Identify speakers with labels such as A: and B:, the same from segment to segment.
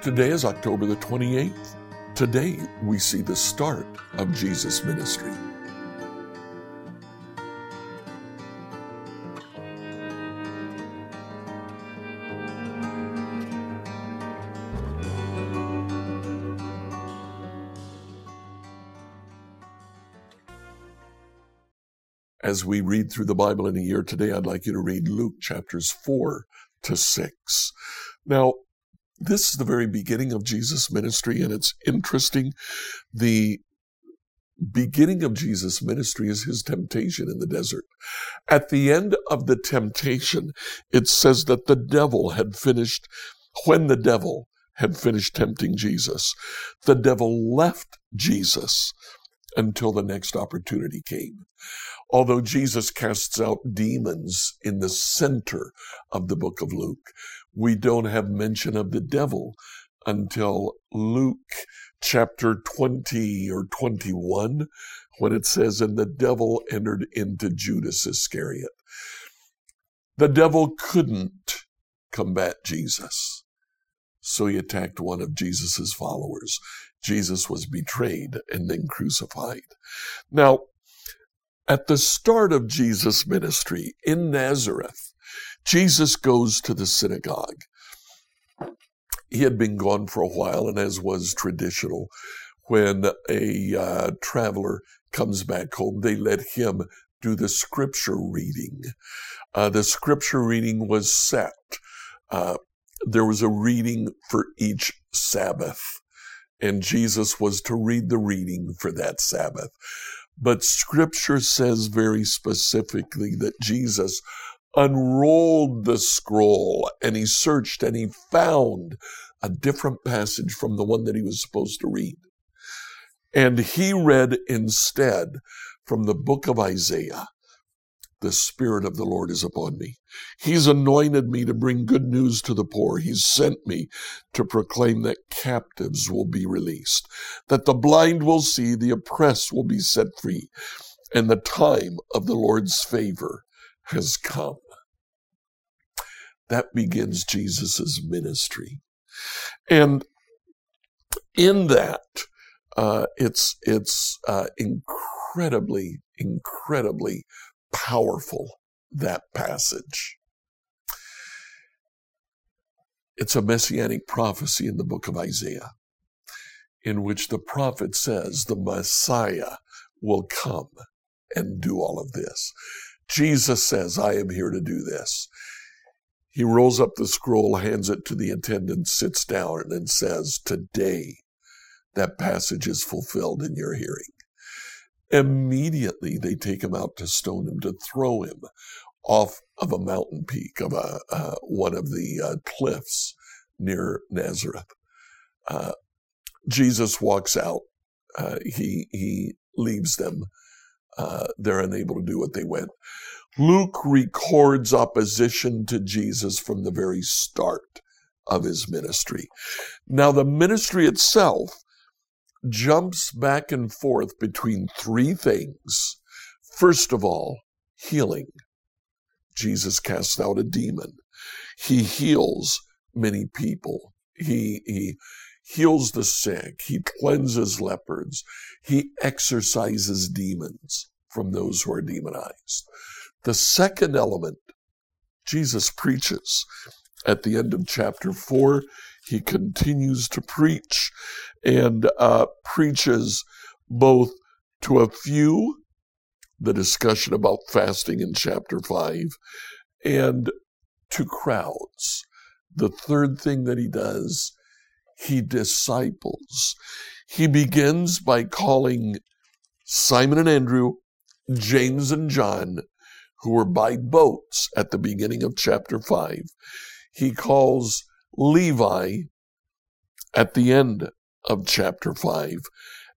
A: Today is October the 28th. Today we see the start of Jesus' ministry. As we read through the Bible in a year today, I'd like you to read Luke chapters 4 to 6. Now, this is the very beginning of Jesus' ministry, and it's interesting. The beginning of Jesus' ministry is his temptation in the desert. At the end of the temptation, it says that the devil had finished, when the devil had finished tempting Jesus, the devil left Jesus until the next opportunity came. Although Jesus casts out demons in the center of the book of Luke, we don't have mention of the devil until Luke chapter 20 or 21, when it says, And the devil entered into Judas Iscariot. The devil couldn't combat Jesus. So he attacked one of Jesus' followers. Jesus was betrayed and then crucified. Now, at the start of Jesus' ministry in Nazareth, Jesus goes to the synagogue. He had been gone for a while, and as was traditional, when a uh, traveler comes back home, they let him do the scripture reading. Uh, the scripture reading was set. Uh, there was a reading for each Sabbath, and Jesus was to read the reading for that Sabbath. But scripture says very specifically that Jesus unrolled the scroll and he searched and he found a different passage from the one that he was supposed to read. And he read instead from the book of Isaiah. The Spirit of the Lord is upon me. He's anointed me to bring good news to the poor. He's sent me to proclaim that captives will be released, that the blind will see, the oppressed will be set free, and the time of the Lord's favor has come. That begins Jesus' ministry. And in that, uh, it's, it's uh, incredibly, incredibly powerful, that passage. It's a messianic prophecy in the book of Isaiah, in which the prophet says the Messiah will come and do all of this. Jesus says, I am here to do this. He rolls up the scroll, hands it to the attendant, sits down, and says, Today that passage is fulfilled in your hearing. Immediately they take him out to stone him, to throw him off of a mountain peak of a, uh, one of the uh, cliffs near Nazareth. Uh, Jesus walks out. Uh, he he leaves them. Uh, they're unable to do what they went. Luke records opposition to Jesus from the very start of his ministry. Now, the ministry itself jumps back and forth between three things. First of all, healing. Jesus casts out a demon. He heals many people. He, he heals the sick. He cleanses lepers. He exorcises demons from those who are demonized. The second element, Jesus preaches. At the end of chapter four, he continues to preach and uh, preaches both to a few, the discussion about fasting in chapter 5, and to crowds. The third thing that he does, he disciples. He begins by calling Simon and Andrew, James and John, who were by boats at the beginning of chapter 5. He calls Levi at the end of chapter 5.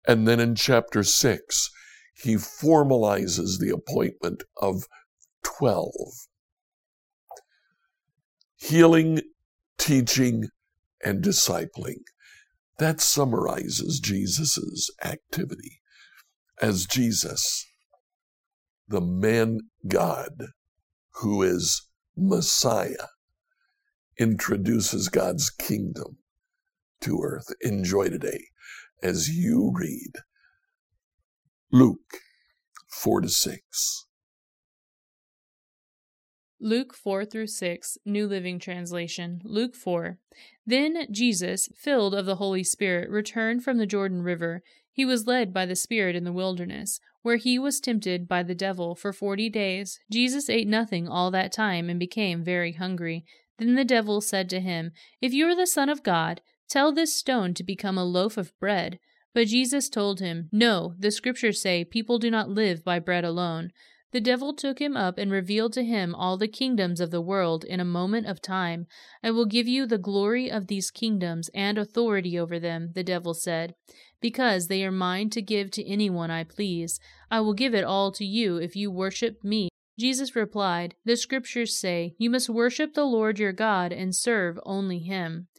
A: And then in chapter 6, he formalizes the appointment of 12. Healing, teaching, and discipling. That summarizes Jesus' activity as Jesus the man God, who is Messiah, introduces God's kingdom to earth. Enjoy today as you read Luke 4 to 6.
B: Luke 4 through 6, New Living Translation. Luke 4. Then Jesus, filled of the Holy Spirit, returned from the Jordan River. He was led by the Spirit in the wilderness, where he was tempted by the devil for forty days. Jesus ate nothing all that time and became very hungry. Then the devil said to him, If you are the Son of God, tell this stone to become a loaf of bread. But Jesus told him, No, the Scriptures say people do not live by bread alone. The devil took him up and revealed to him all the kingdoms of the world in a moment of time. I will give you the glory of these kingdoms and authority over them, the devil said, because they are mine to give to anyone I please. I will give it all to you if you worship me. Jesus replied, The scriptures say, You must worship the Lord your God and serve only him.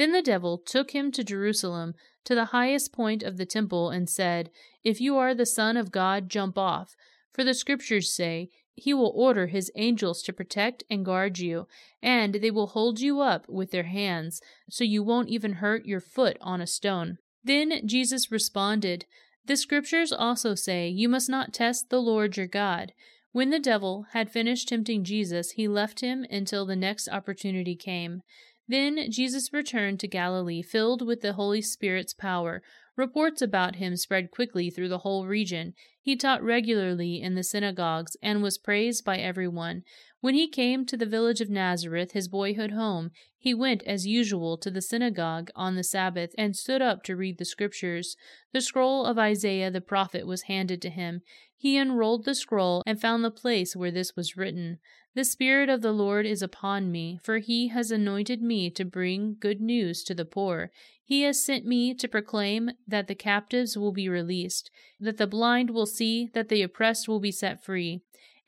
B: Then the devil took him to Jerusalem, to the highest point of the temple, and said, If you are the Son of God, jump off. For the Scriptures say, He will order His angels to protect and guard you, and they will hold you up with their hands, so you won't even hurt your foot on a stone. Then Jesus responded, The Scriptures also say, You must not test the Lord your God. When the devil had finished tempting Jesus, he left him until the next opportunity came. Then Jesus returned to Galilee, filled with the Holy Spirit's power. Reports about him spread quickly through the whole region. He taught regularly in the synagogues and was praised by everyone. When he came to the village of Nazareth, his boyhood home, he went as usual to the synagogue on the Sabbath and stood up to read the Scriptures. The scroll of Isaiah the prophet was handed to him. He unrolled the scroll and found the place where this was written The Spirit of the Lord is upon me, for he has anointed me to bring good news to the poor. He has sent me to proclaim that the captives will be released, that the blind will see, that the oppressed will be set free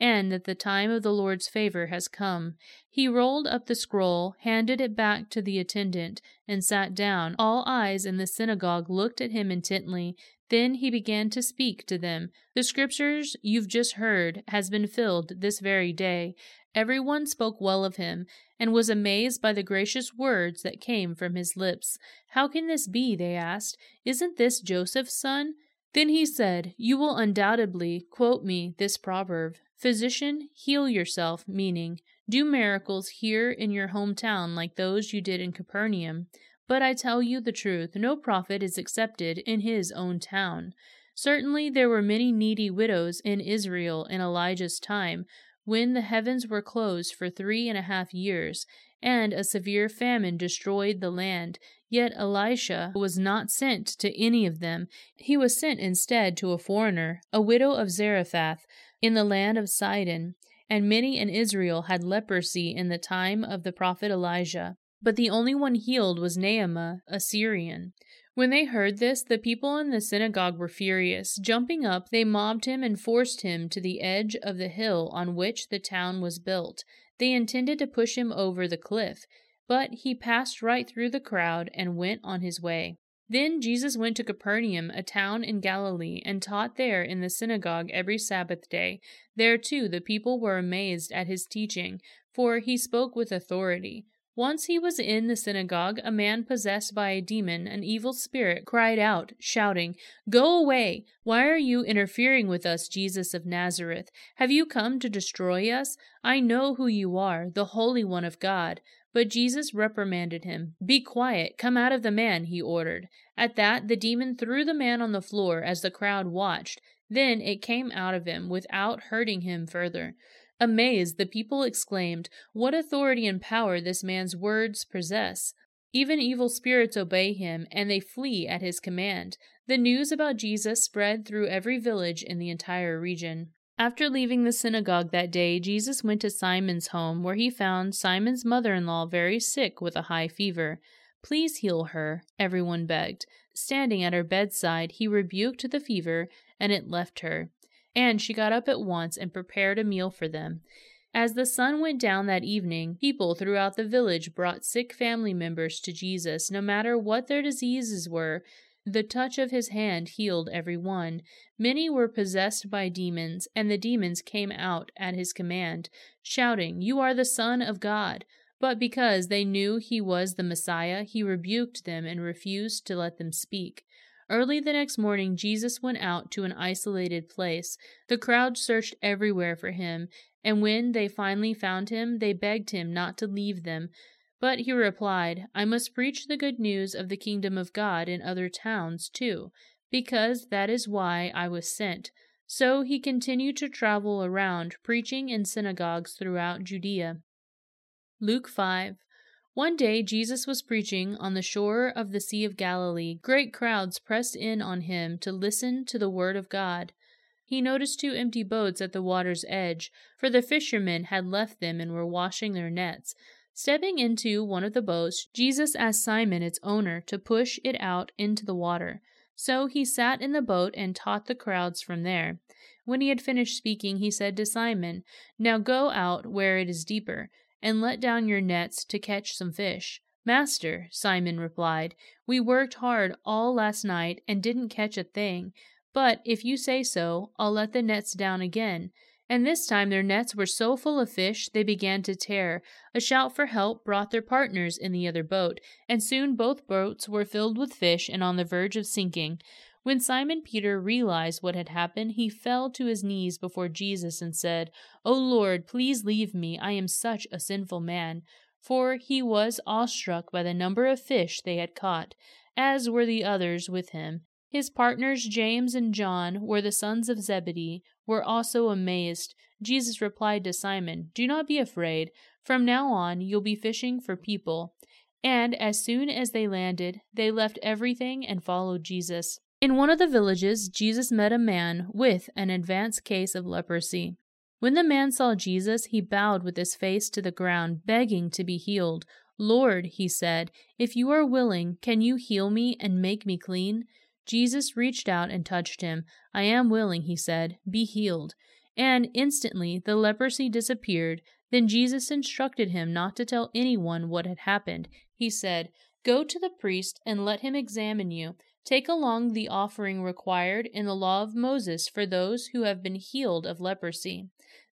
B: and that the time of the Lord's favor has come. He rolled up the scroll, handed it back to the attendant, and sat down. All eyes in the synagogue looked at him intently. Then he began to speak to them. The scriptures you've just heard has been filled this very day. Everyone spoke well of him, and was amazed by the gracious words that came from his lips. How can this be? they asked. Isn't this Joseph's son? Then he said, You will undoubtedly quote me this proverb Physician, heal yourself, meaning, do miracles here in your hometown like those you did in Capernaum. But I tell you the truth, no prophet is accepted in his own town. Certainly there were many needy widows in Israel in Elijah's time, when the heavens were closed for three and a half years, and a severe famine destroyed the land. Yet Elisha was not sent to any of them. He was sent instead to a foreigner, a widow of Zarephath, in the land of Sidon, and many in Israel had leprosy in the time of the prophet Elijah. But the only one healed was Naaman, a Syrian. When they heard this, the people in the synagogue were furious. Jumping up, they mobbed him and forced him to the edge of the hill on which the town was built. They intended to push him over the cliff, but he passed right through the crowd and went on his way. Then Jesus went to Capernaum, a town in Galilee, and taught there in the synagogue every Sabbath day. There too the people were amazed at his teaching, for he spoke with authority. Once he was in the synagogue, a man possessed by a demon, an evil spirit, cried out, shouting, Go away! Why are you interfering with us, Jesus of Nazareth? Have you come to destroy us? I know who you are, the Holy One of God. But Jesus reprimanded him. Be quiet, come out of the man, he ordered. At that, the demon threw the man on the floor as the crowd watched. Then it came out of him without hurting him further. Amazed, the people exclaimed, What authority and power this man's words possess! Even evil spirits obey him, and they flee at his command. The news about Jesus spread through every village in the entire region. After leaving the synagogue that day, Jesus went to Simon's home, where he found Simon's mother in law very sick with a high fever. Please heal her, everyone begged. Standing at her bedside, he rebuked the fever, and it left her. And she got up at once and prepared a meal for them. As the sun went down that evening, people throughout the village brought sick family members to Jesus, no matter what their diseases were. The touch of his hand healed every one. Many were possessed by demons, and the demons came out at his command, shouting, You are the Son of God. But because they knew he was the Messiah, he rebuked them and refused to let them speak. Early the next morning, Jesus went out to an isolated place. The crowd searched everywhere for him, and when they finally found him, they begged him not to leave them. But he replied, I must preach the good news of the kingdom of God in other towns too, because that is why I was sent. So he continued to travel around, preaching in synagogues throughout Judea. Luke 5 one day Jesus was preaching on the shore of the Sea of Galilee. Great crowds pressed in on him to listen to the word of God. He noticed two empty boats at the water's edge, for the fishermen had left them and were washing their nets. Stepping into one of the boats, Jesus asked Simon, its owner, to push it out into the water. So he sat in the boat and taught the crowds from there. When he had finished speaking, he said to Simon, Now go out where it is deeper and let down your nets to catch some fish. Master, Simon replied, we worked hard all last night and didn't catch a thing, but if you say so, I'll let the nets down again. And this time their nets were so full of fish they began to tear. A shout for help brought their partners in the other boat, and soon both boats were filled with fish and on the verge of sinking. When Simon Peter realized what had happened, he fell to his knees before Jesus and said, O Lord, please leave me. I am such a sinful man. For he was awestruck by the number of fish they had caught, as were the others with him. His partners James and John were the sons of Zebedee, were also amazed. Jesus replied to Simon, Do not be afraid. From now on you'll be fishing for people. And as soon as they landed, they left everything and followed Jesus. In one of the villages, Jesus met a man with an advanced case of leprosy. When the man saw Jesus, he bowed with his face to the ground, begging to be healed. Lord, he said, if you are willing, can you heal me and make me clean? Jesus reached out and touched him. I am willing, he said, be healed. And instantly the leprosy disappeared. Then Jesus instructed him not to tell anyone what had happened. He said, Go to the priest and let him examine you. Take along the offering required in the law of Moses for those who have been healed of leprosy.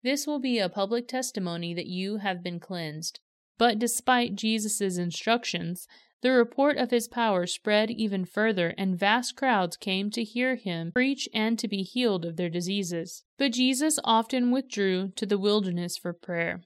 B: This will be a public testimony that you have been cleansed. But despite Jesus' instructions, the report of his power spread even further, and vast crowds came to hear him preach and to be healed of their diseases. But Jesus often withdrew to the wilderness for prayer.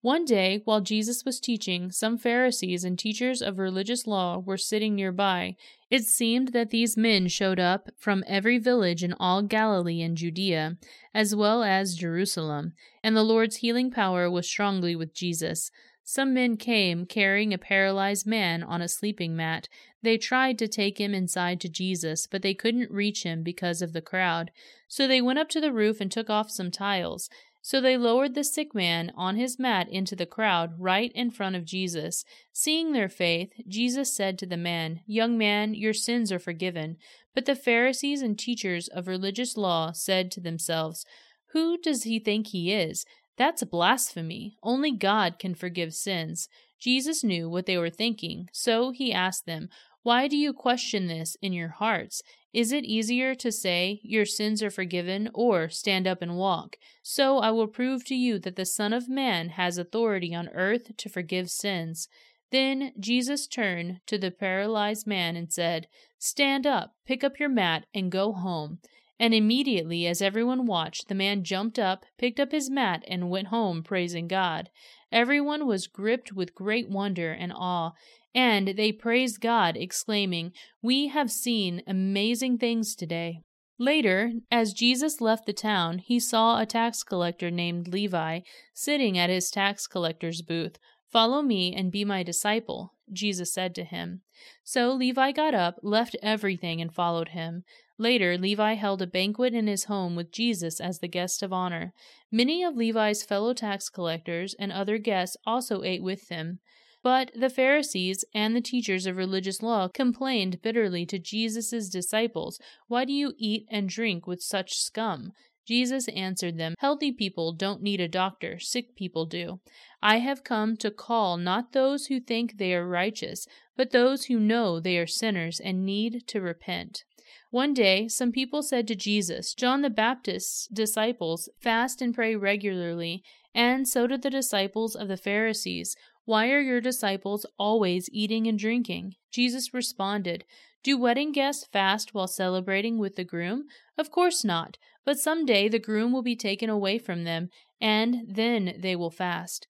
B: One day, while Jesus was teaching, some Pharisees and teachers of religious law were sitting nearby. It seemed that these men showed up from every village in all Galilee and Judea, as well as Jerusalem, and the Lord's healing power was strongly with Jesus. Some men came carrying a paralyzed man on a sleeping mat. They tried to take him inside to Jesus, but they couldn't reach him because of the crowd. So they went up to the roof and took off some tiles. So they lowered the sick man on his mat into the crowd right in front of Jesus. Seeing their faith, Jesus said to the man, Young man, your sins are forgiven. But the Pharisees and teachers of religious law said to themselves, Who does he think he is? That's blasphemy. Only God can forgive sins. Jesus knew what they were thinking, so he asked them, Why do you question this in your hearts? Is it easier to say, Your sins are forgiven, or stand up and walk? So I will prove to you that the Son of Man has authority on earth to forgive sins. Then Jesus turned to the paralyzed man and said, Stand up, pick up your mat, and go home. And immediately, as everyone watched, the man jumped up, picked up his mat, and went home praising God. Everyone was gripped with great wonder and awe, and they praised God, exclaiming, We have seen amazing things today. Later, as Jesus left the town, he saw a tax collector named Levi sitting at his tax collector's booth. Follow me and be my disciple, Jesus said to him. So Levi got up, left everything, and followed him. Later, Levi held a banquet in his home with Jesus as the guest of honor. Many of Levi's fellow tax collectors and other guests also ate with them. But the Pharisees and the teachers of religious law complained bitterly to Jesus' disciples, Why do you eat and drink with such scum? Jesus answered them, Healthy people don't need a doctor, sick people do. I have come to call not those who think they are righteous, but those who know they are sinners and need to repent. One day, some people said to Jesus, John the Baptist's disciples fast and pray regularly, and so do the disciples of the Pharisees. Why are your disciples always eating and drinking? Jesus responded, Do wedding guests fast while celebrating with the groom? Of course not, but some day the groom will be taken away from them, and then they will fast.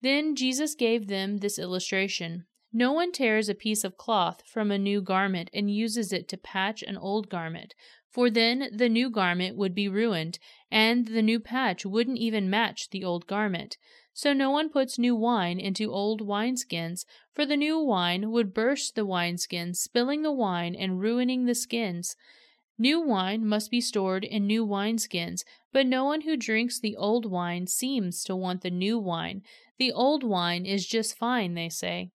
B: Then Jesus gave them this illustration. No one tears a piece of cloth from a new garment and uses it to patch an old garment, for then the new garment would be ruined, and the new patch wouldn't even match the old garment. So no one puts new wine into old wineskins, for the new wine would burst the wineskins, spilling the wine and ruining the skins. New wine must be stored in new wineskins, but no one who drinks the old wine seems to want the new wine. The old wine is just fine, they say.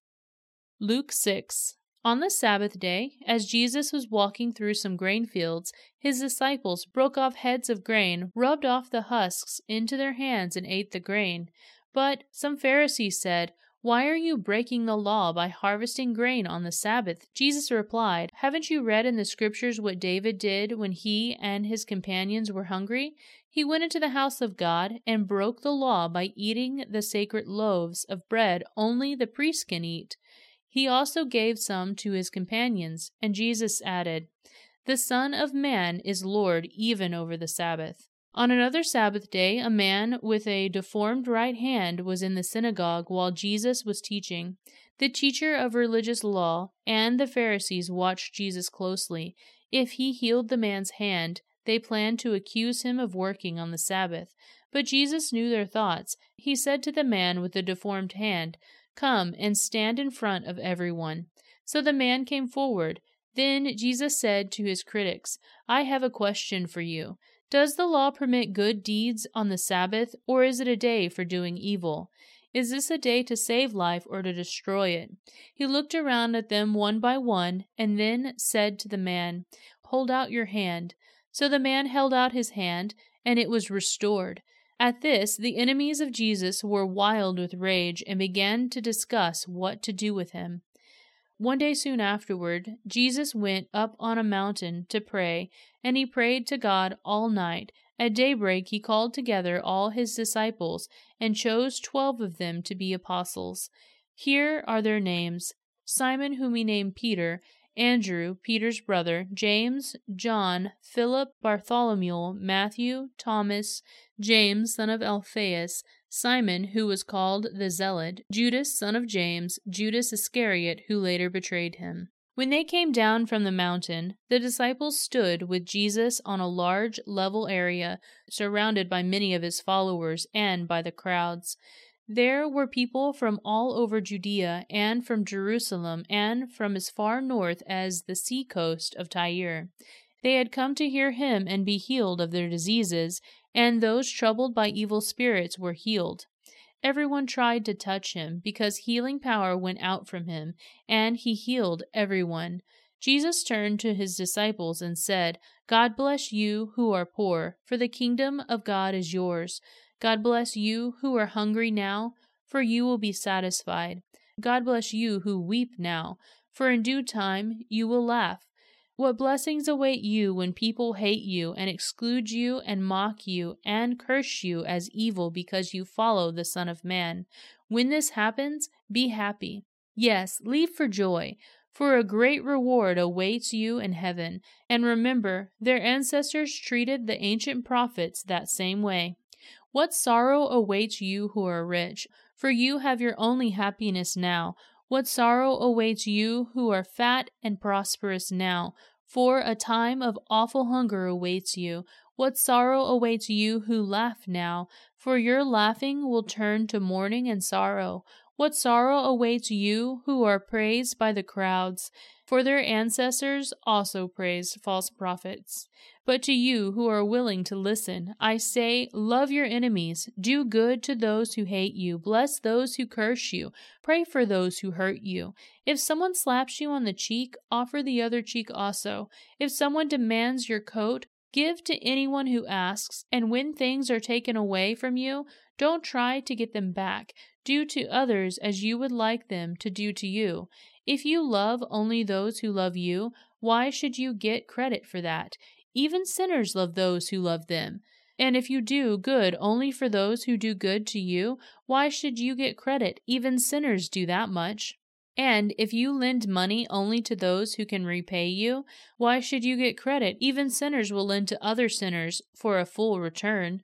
B: Luke 6. On the Sabbath day, as Jesus was walking through some grain fields, his disciples broke off heads of grain, rubbed off the husks into their hands, and ate the grain. But some Pharisees said, Why are you breaking the law by harvesting grain on the Sabbath? Jesus replied, Haven't you read in the Scriptures what David did when he and his companions were hungry? He went into the house of God and broke the law by eating the sacred loaves of bread only the priests can eat. He also gave some to his companions, and Jesus added, The Son of Man is Lord even over the Sabbath. On another Sabbath day, a man with a deformed right hand was in the synagogue while Jesus was teaching. The teacher of religious law and the Pharisees watched Jesus closely. If he healed the man's hand, they planned to accuse him of working on the Sabbath. But Jesus knew their thoughts. He said to the man with the deformed hand, Come and stand in front of everyone. So the man came forward. Then Jesus said to his critics, I have a question for you. Does the law permit good deeds on the Sabbath, or is it a day for doing evil? Is this a day to save life or to destroy it? He looked around at them one by one, and then said to the man, Hold out your hand. So the man held out his hand, and it was restored. At this, the enemies of Jesus were wild with rage and began to discuss what to do with him. One day soon afterward, Jesus went up on a mountain to pray, and he prayed to God all night. At daybreak, he called together all his disciples and chose twelve of them to be apostles. Here are their names Simon, whom he named Peter, Andrew, Peter's brother, James, John, Philip, Bartholomew, Matthew, Thomas, James, son of Alphaeus, Simon, who was called the Zealot, Judas, son of James, Judas Iscariot, who later betrayed him. When they came down from the mountain, the disciples stood with Jesus on a large level area, surrounded by many of his followers and by the crowds. There were people from all over Judea and from Jerusalem and from as far north as the sea coast of Tyre. They had come to hear him and be healed of their diseases, and those troubled by evil spirits were healed. Everyone tried to touch him, because healing power went out from him, and he healed everyone. Jesus turned to his disciples and said, God bless you who are poor, for the kingdom of God is yours. God bless you who are hungry now, for you will be satisfied. God bless you who weep now, for in due time you will laugh. What blessings await you when people hate you and exclude you and mock you and curse you as evil because you follow the Son of Man. When this happens, be happy. Yes, leave for joy, for a great reward awaits you in heaven. And remember, their ancestors treated the ancient prophets that same way. What sorrow awaits you who are rich, for you have your only happiness now. What sorrow awaits you who are fat and prosperous now, for a time of awful hunger awaits you. What sorrow awaits you who laugh now, for your laughing will turn to mourning and sorrow. What sorrow awaits you who are praised by the crowds, for their ancestors also praised false prophets. But to you who are willing to listen, I say, love your enemies, do good to those who hate you, bless those who curse you, pray for those who hurt you. If someone slaps you on the cheek, offer the other cheek also. If someone demands your coat, Give to anyone who asks, and when things are taken away from you, don't try to get them back. Do to others as you would like them to do to you. If you love only those who love you, why should you get credit for that? Even sinners love those who love them. And if you do good only for those who do good to you, why should you get credit? Even sinners do that much. And if you lend money only to those who can repay you, why should you get credit? Even sinners will lend to other sinners for a full return.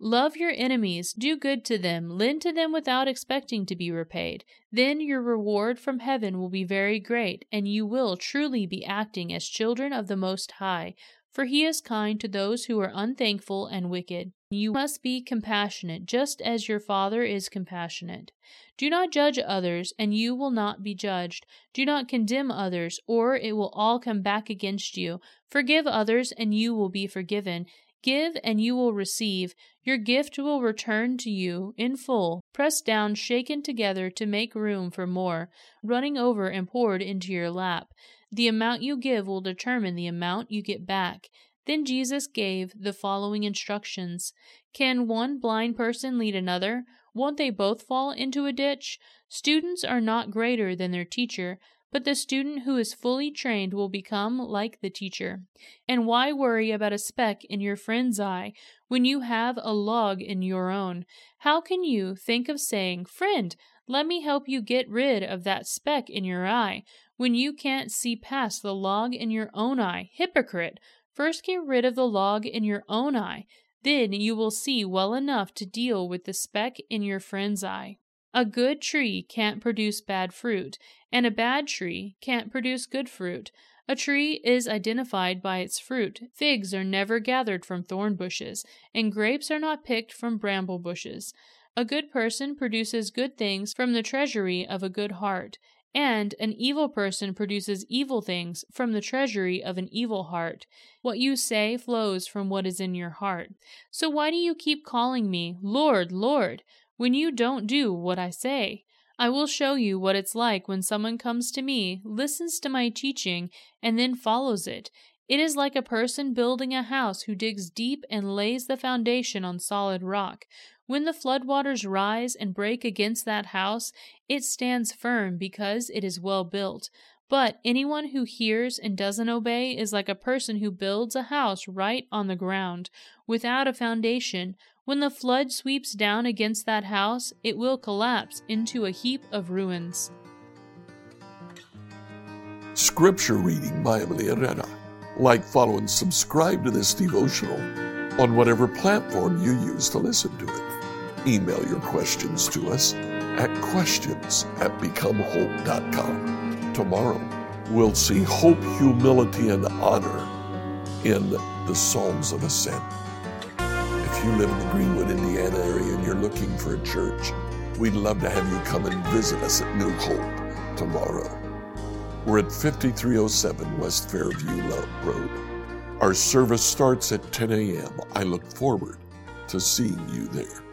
B: Love your enemies, do good to them, lend to them without expecting to be repaid. Then your reward from heaven will be very great, and you will truly be acting as children of the Most High, for he is kind to those who are unthankful and wicked. You must be compassionate, just as your Father is compassionate. Do not judge others, and you will not be judged. Do not condemn others, or it will all come back against you. Forgive others, and you will be forgiven. Give, and you will receive. Your gift will return to you in full, pressed down, shaken together to make room for more, running over and poured into your lap. The amount you give will determine the amount you get back. Then Jesus gave the following instructions Can one blind person lead another? Won't they both fall into a ditch? Students are not greater than their teacher, but the student who is fully trained will become like the teacher. And why worry about a speck in your friend's eye when you have a log in your own? How can you think of saying, Friend, let me help you get rid of that speck in your eye, when you can't see past the log in your own eye. Hypocrite! First get rid of the log in your own eye, then you will see well enough to deal with the speck in your friend's eye. A good tree can't produce bad fruit, and a bad tree can't produce good fruit. A tree is identified by its fruit. Figs are never gathered from thorn bushes, and grapes are not picked from bramble bushes. A good person produces good things from the treasury of a good heart, and an evil person produces evil things from the treasury of an evil heart. What you say flows from what is in your heart. So why do you keep calling me, Lord, Lord, when you don't do what I say? I will show you what it's like when someone comes to me, listens to my teaching, and then follows it. It is like a person building a house who digs deep and lays the foundation on solid rock. When the floodwaters rise and break against that house, it stands firm because it is well built. But anyone who hears and doesn't obey is like a person who builds a house right on the ground, without a foundation. When the flood sweeps down against that house, it will collapse into a heap of ruins.
A: Scripture reading by Emily Herrera. Like, follow, and subscribe to this devotional on whatever platform you use to listen to it. Email your questions to us at questions at becomehope.com. Tomorrow, we'll see hope, humility, and honor in the Psalms of Ascent. If you live in the Greenwood, Indiana area and you're looking for a church, we'd love to have you come and visit us at New Hope tomorrow. We're at 5307 West Fairview Road. Our service starts at 10 a.m. I look forward to seeing you there.